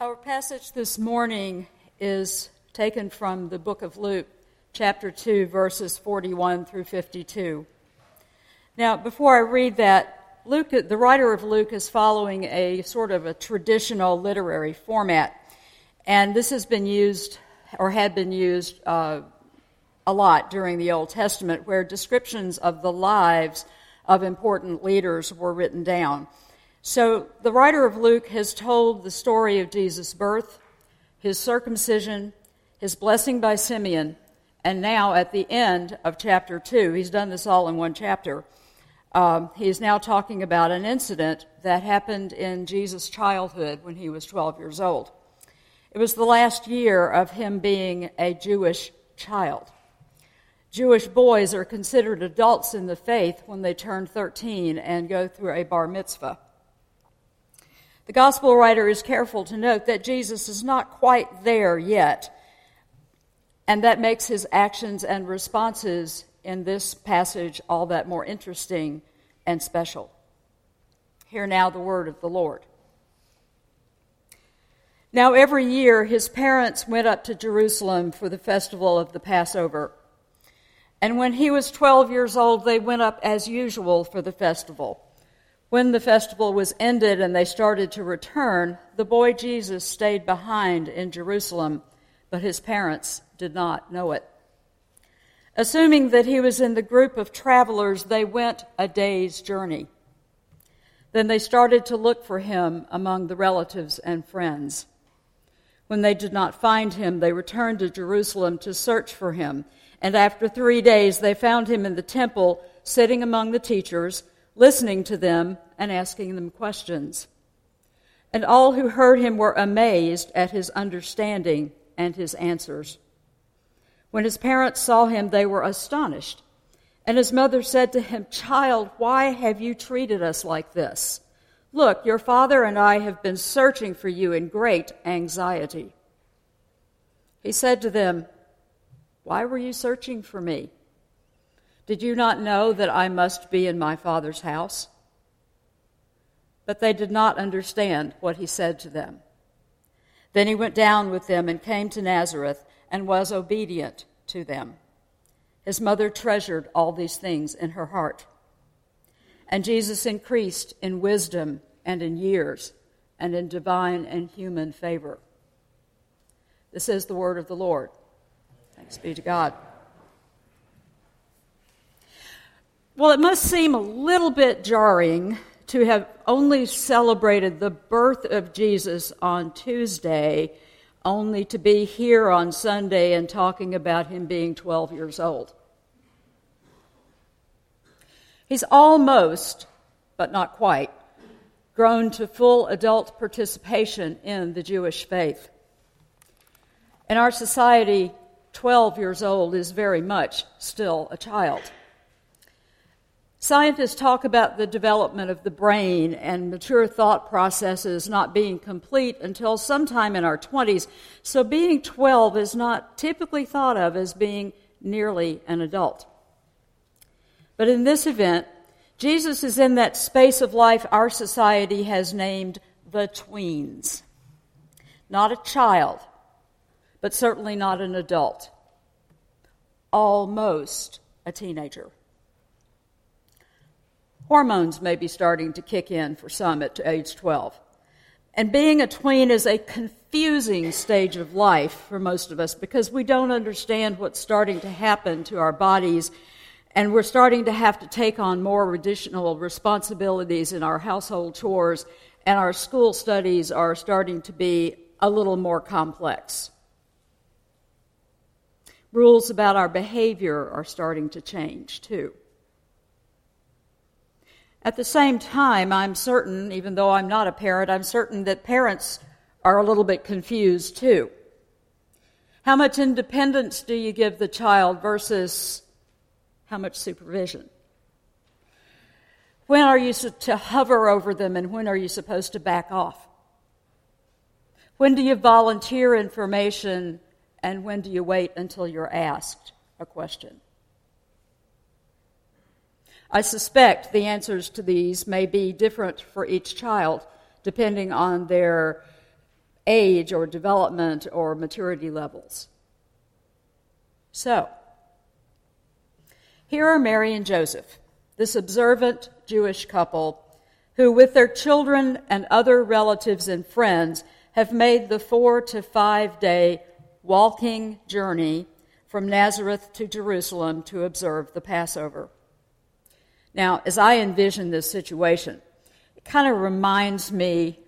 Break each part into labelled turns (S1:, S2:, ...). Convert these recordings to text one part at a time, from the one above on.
S1: Our passage this morning is taken from the book of Luke, chapter 2, verses 41 through 52. Now, before I read that, Luke, the writer of Luke is following a sort of a traditional literary format, and this has been used or had been used uh, a lot during the Old Testament, where descriptions of the lives of important leaders were written down. So the writer of Luke has told the story of Jesus' birth, his circumcision, his blessing by Simeon, and now at the end of chapter 2, he's done this all in one chapter. Um, he is now talking about an incident that happened in Jesus' childhood when he was 12 years old. It was the last year of him being a Jewish child. Jewish boys are considered adults in the faith when they turn 13 and go through a bar mitzvah. The gospel writer is careful to note that Jesus is not quite there yet, and that makes his actions and responses in this passage all that more interesting and special. Hear now the word of the Lord. Now, every year, his parents went up to Jerusalem for the festival of the Passover. And when he was 12 years old, they went up as usual for the festival. When the festival was ended and they started to return, the boy Jesus stayed behind in Jerusalem, but his parents did not know it. Assuming that he was in the group of travelers, they went a day's journey. Then they started to look for him among the relatives and friends. When they did not find him, they returned to Jerusalem to search for him. And after three days, they found him in the temple, sitting among the teachers listening to them and asking them questions. And all who heard him were amazed at his understanding and his answers. When his parents saw him, they were astonished. And his mother said to him, Child, why have you treated us like this? Look, your father and I have been searching for you in great anxiety. He said to them, Why were you searching for me? Did you not know that I must be in my Father's house? But they did not understand what he said to them. Then he went down with them and came to Nazareth and was obedient to them. His mother treasured all these things in her heart. And Jesus increased in wisdom and in years and in divine and human favor. This is the word of the Lord. Thanks be to God. Well, it must seem a little bit jarring to have only celebrated the birth of Jesus on Tuesday, only to be here on Sunday and talking about him being 12 years old. He's almost, but not quite, grown to full adult participation in the Jewish faith. In our society, 12 years old is very much still a child. Scientists talk about the development of the brain and mature thought processes not being complete until sometime in our 20s, so being 12 is not typically thought of as being nearly an adult. But in this event, Jesus is in that space of life our society has named the tweens. Not a child, but certainly not an adult. Almost a teenager. Hormones may be starting to kick in for some at age 12. And being a tween is a confusing stage of life for most of us because we don't understand what's starting to happen to our bodies, and we're starting to have to take on more additional responsibilities in our household chores, and our school studies are starting to be a little more complex. Rules about our behavior are starting to change too. At the same time, I'm certain, even though I'm not a parent, I'm certain that parents are a little bit confused too. How much independence do you give the child versus how much supervision? When are you to hover over them and when are you supposed to back off? When do you volunteer information and when do you wait until you're asked a question? I suspect the answers to these may be different for each child, depending on their age or development or maturity levels. So, here are Mary and Joseph, this observant Jewish couple who, with their children and other relatives and friends, have made the four to five day walking journey from Nazareth to Jerusalem to observe the Passover. Now, as I envision this situation, it kind of reminds me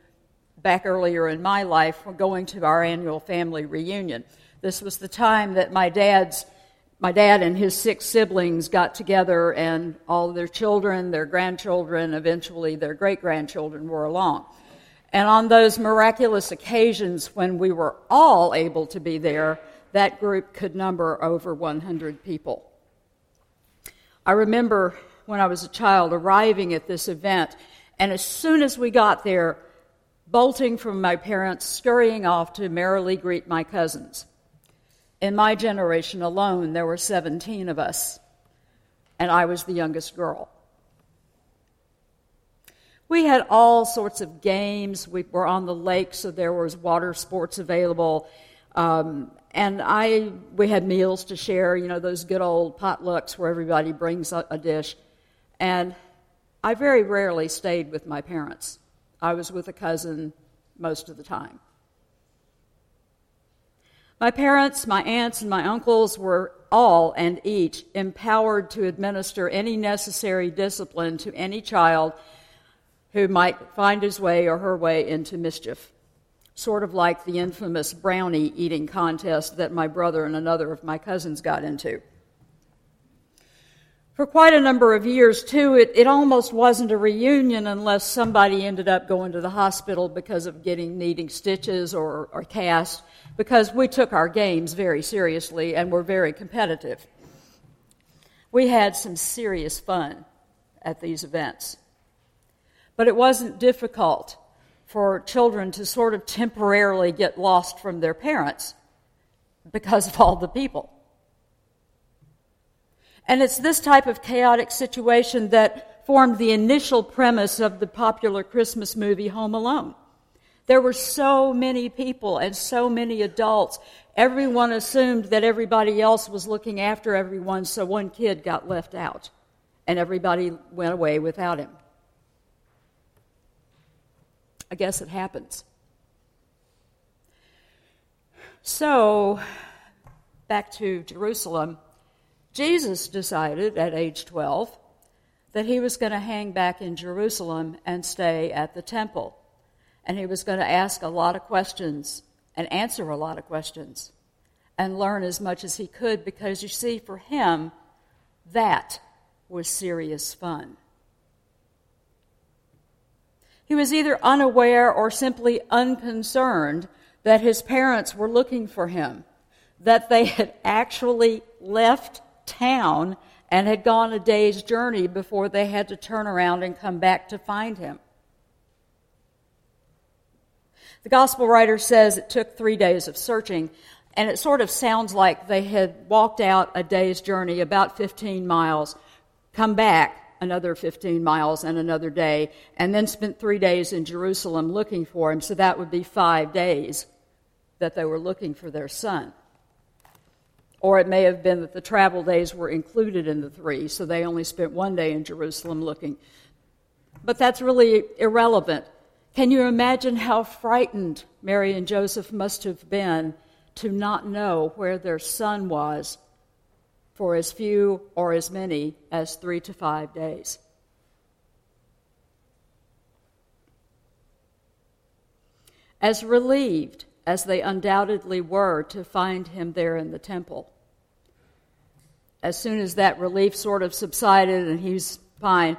S1: back earlier in my life when going to our annual family reunion. This was the time that my dad's my dad and his six siblings got together, and all their children, their grandchildren, eventually their great grandchildren were along. And on those miraculous occasions when we were all able to be there, that group could number over 100 people. I remember when I was a child arriving at this event, and as soon as we got there, bolting from my parents, scurrying off to merrily greet my cousins. In my generation alone, there were 17 of us, and I was the youngest girl. We had all sorts of games. We were on the lake, so there was water sports available. Um, and I, we had meals to share, you know, those good old potlucks where everybody brings a, a dish. And I very rarely stayed with my parents. I was with a cousin most of the time. My parents, my aunts, and my uncles were all and each empowered to administer any necessary discipline to any child who might find his way or her way into mischief. Sort of like the infamous brownie eating contest that my brother and another of my cousins got into. For quite a number of years, too, it, it almost wasn't a reunion unless somebody ended up going to the hospital because of getting needing stitches or, or cast because we took our games very seriously and were very competitive. We had some serious fun at these events. But it wasn't difficult for children to sort of temporarily get lost from their parents because of all the people. And it's this type of chaotic situation that formed the initial premise of the popular Christmas movie Home Alone. There were so many people and so many adults. Everyone assumed that everybody else was looking after everyone, so one kid got left out, and everybody went away without him. I guess it happens. So, back to Jerusalem, Jesus decided at age 12 that he was going to hang back in Jerusalem and stay at the temple and he was going to ask a lot of questions and answer a lot of questions and learn as much as he could because you see, for him, that was serious fun. He was either unaware or simply unconcerned that his parents were looking for him, that they had actually left town and had gone a day's journey before they had to turn around and come back to find him. The gospel writer says it took three days of searching, and it sort of sounds like they had walked out a day's journey, about 15 miles, come back another 15 miles and another day, and then spent three days in Jerusalem looking for him. So that would be five days that they were looking for their son. Or it may have been that the travel days were included in the three, so they only spent one day in Jerusalem looking. But that's really irrelevant can you imagine how frightened Mary and Joseph must have been to not know where their son was for as few or as many as three to five days? As relieved as they undoubtedly were to find him there in the temple, as soon as that relief sort of subsided and he's fine,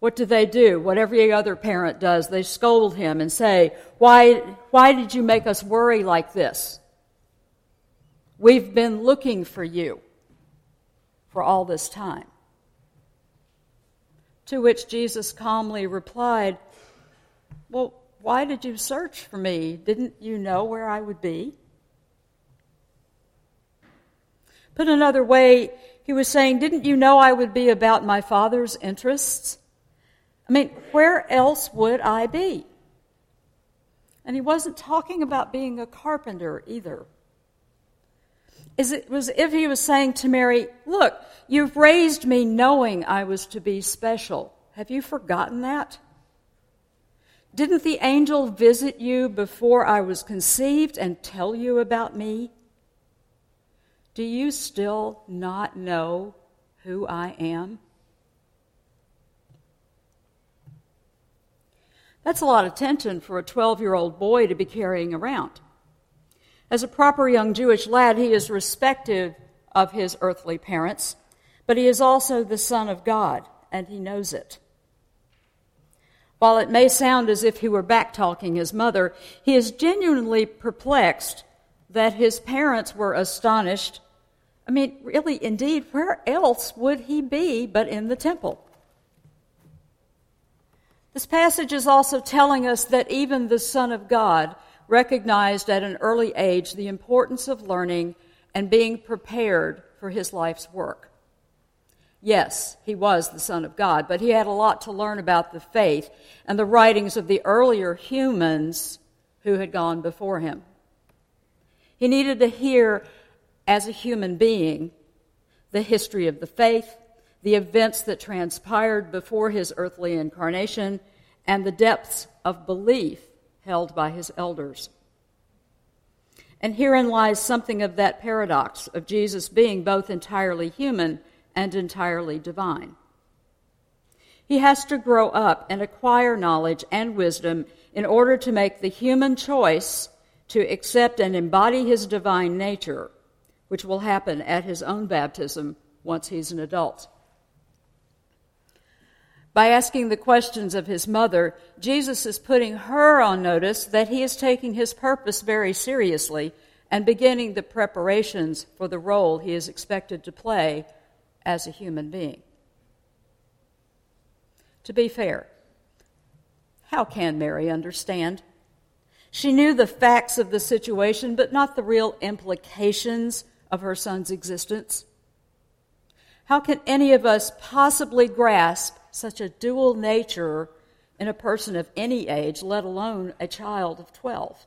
S1: what do they do? What every other parent does. They scold him and say, Why, why did you make us worry like this? We've been looking for you for all this time. To which Jesus calmly replied, Well, why did you search for me? Didn't you know where I would be? Put another way, he was saying, Didn't you know I would be about my Father's interests? I mean, where else would I be? And he wasn't talking about being a carpenter either. It was if he was saying to Mary, Look, you've raised me knowing I was to be special. Have you forgotten that? Didn't the angel visit you before I was conceived and tell you about me? Do you still not know who I am? That's a lot of tension for a 12 year old boy to be carrying around. As a proper young Jewish lad, he is respective of his earthly parents, but he is also the Son of God, and he knows it. While it may sound as if he were back talking his mother, he is genuinely perplexed that his parents were astonished. I mean, really, indeed, where else would he be but in the temple? This passage is also telling us that even the Son of God recognized at an early age the importance of learning and being prepared for his life's work. Yes, he was the Son of God, but he had a lot to learn about the faith and the writings of the earlier humans who had gone before him. He needed to hear, as a human being, the history of the faith, the events that transpired before his earthly incarnation, and the depths of belief held by his elders. And herein lies something of that paradox of Jesus being both entirely human and entirely divine. He has to grow up and acquire knowledge and wisdom in order to make the human choice to accept and embody his divine nature, which will happen at his own baptism once he's an adult. By asking the questions of his mother, Jesus is putting her on notice that he is taking his purpose very seriously and beginning the preparations for the role he is expected to play as a human being. To be fair, how can Mary understand? She knew the facts of the situation, but not the real implications of her son's existence. How can any of us possibly grasp such a dual nature in a person of any age, let alone a child of 12?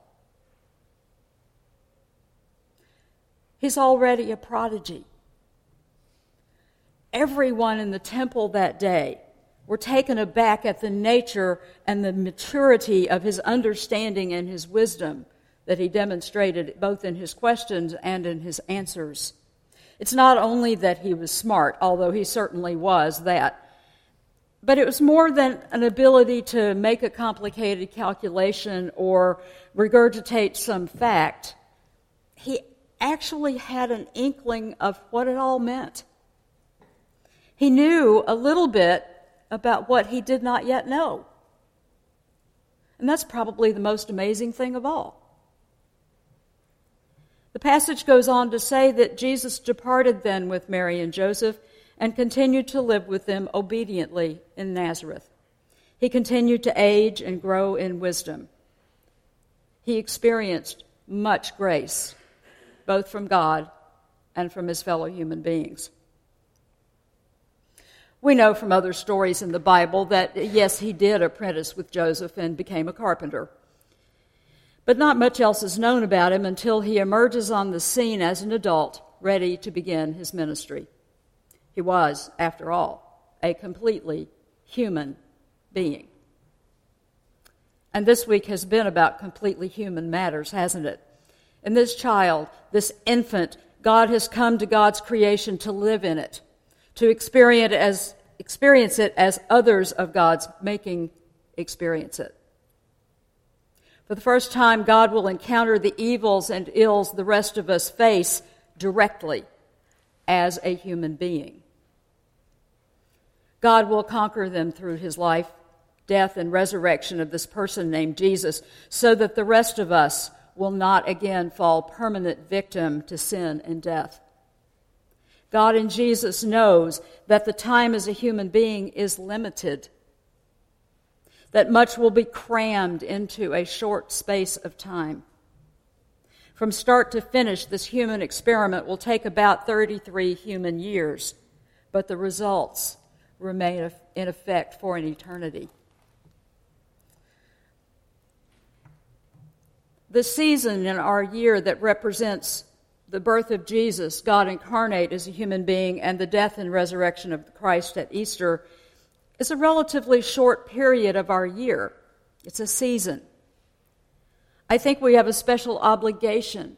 S1: He's already a prodigy everyone in the temple that day were taken aback at the nature and the maturity of his understanding and his wisdom that he demonstrated both in his questions and in his answers. It's not only that he was smart, although he certainly was that, but it was more than an ability to make a complicated calculation or regurgitate some fact. He actually had an inkling of what it all meant. He knew a little bit about what he did not yet know. And that's probably the most amazing thing of all. The passage goes on to say that Jesus departed then with Mary and Joseph and continued to live with them obediently in Nazareth. He continued to age and grow in wisdom. He experienced much grace, both from God and from his fellow human beings. We know from other stories in the Bible that, yes, he did apprentice with Joseph and became a carpenter. But not much else is known about him until he emerges on the scene as an adult, ready to begin his ministry. He was, after all, a completely human being. And this week has been about completely human matters, hasn't it? And this child, this infant, God has come to God's creation to live in it to experience it as, experience it as others of God's making experience it. For the first time, God will encounter the evils and ills the rest of us face directly as a human being. God will conquer them through his life, death, and resurrection of this person named Jesus, so that the rest of us will not again fall permanent victim to sin and death. God in Jesus knows that the time as a human being is limited, that much will be crammed into a short space of time. From start to finish, this human experiment will take about 33 human years, but the results remain in effect for an eternity. the season in our year that represents the birth of Jesus, God incarnate as a human being, and the death and resurrection of Christ at Easter is a relatively short period of our year. It's a season. I think we have a special obligation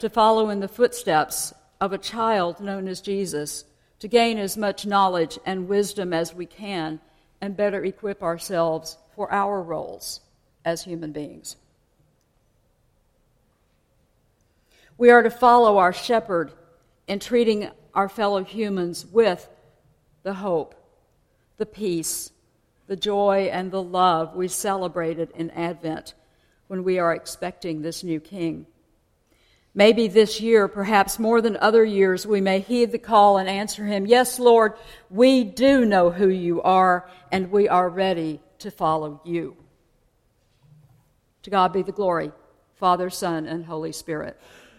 S1: to follow in the footsteps of a child known as Jesus, to gain as much knowledge and wisdom as we can, and better equip ourselves for our roles as human beings. We are to follow our shepherd in treating our fellow humans with the hope, the peace, the joy, and the love we celebrated in Advent when we are expecting this new king. Maybe this year, perhaps more than other years, we may heed the call and answer him, Yes, Lord, we do know who you are, and we are ready to follow you. To God be the glory, Father, Son, and Holy Spirit